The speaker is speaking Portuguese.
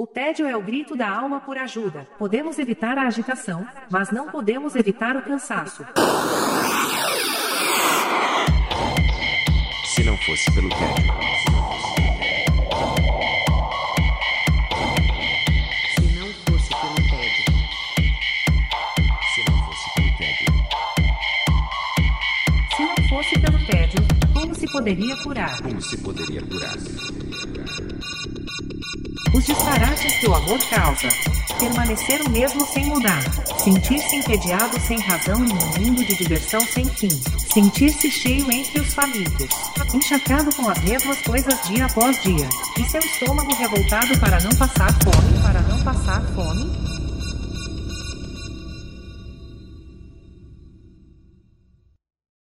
O tédio é o grito da alma por ajuda. Podemos evitar a agitação, mas não podemos evitar o cansaço. Se não fosse pelo tédio. Se não fosse pelo tédio. Se não fosse pelo tédio. Se não fosse pelo tédio, como se poderia curar? Como se poderia curar? Os disparates que o amor causa. Permanecer o mesmo sem mudar. Sentir-se entediado sem razão em um mundo de diversão sem fim. Sentir-se cheio entre os famintos. Encharcado com as mesmas coisas dia após dia. E seu estômago revoltado para não passar fome, para não passar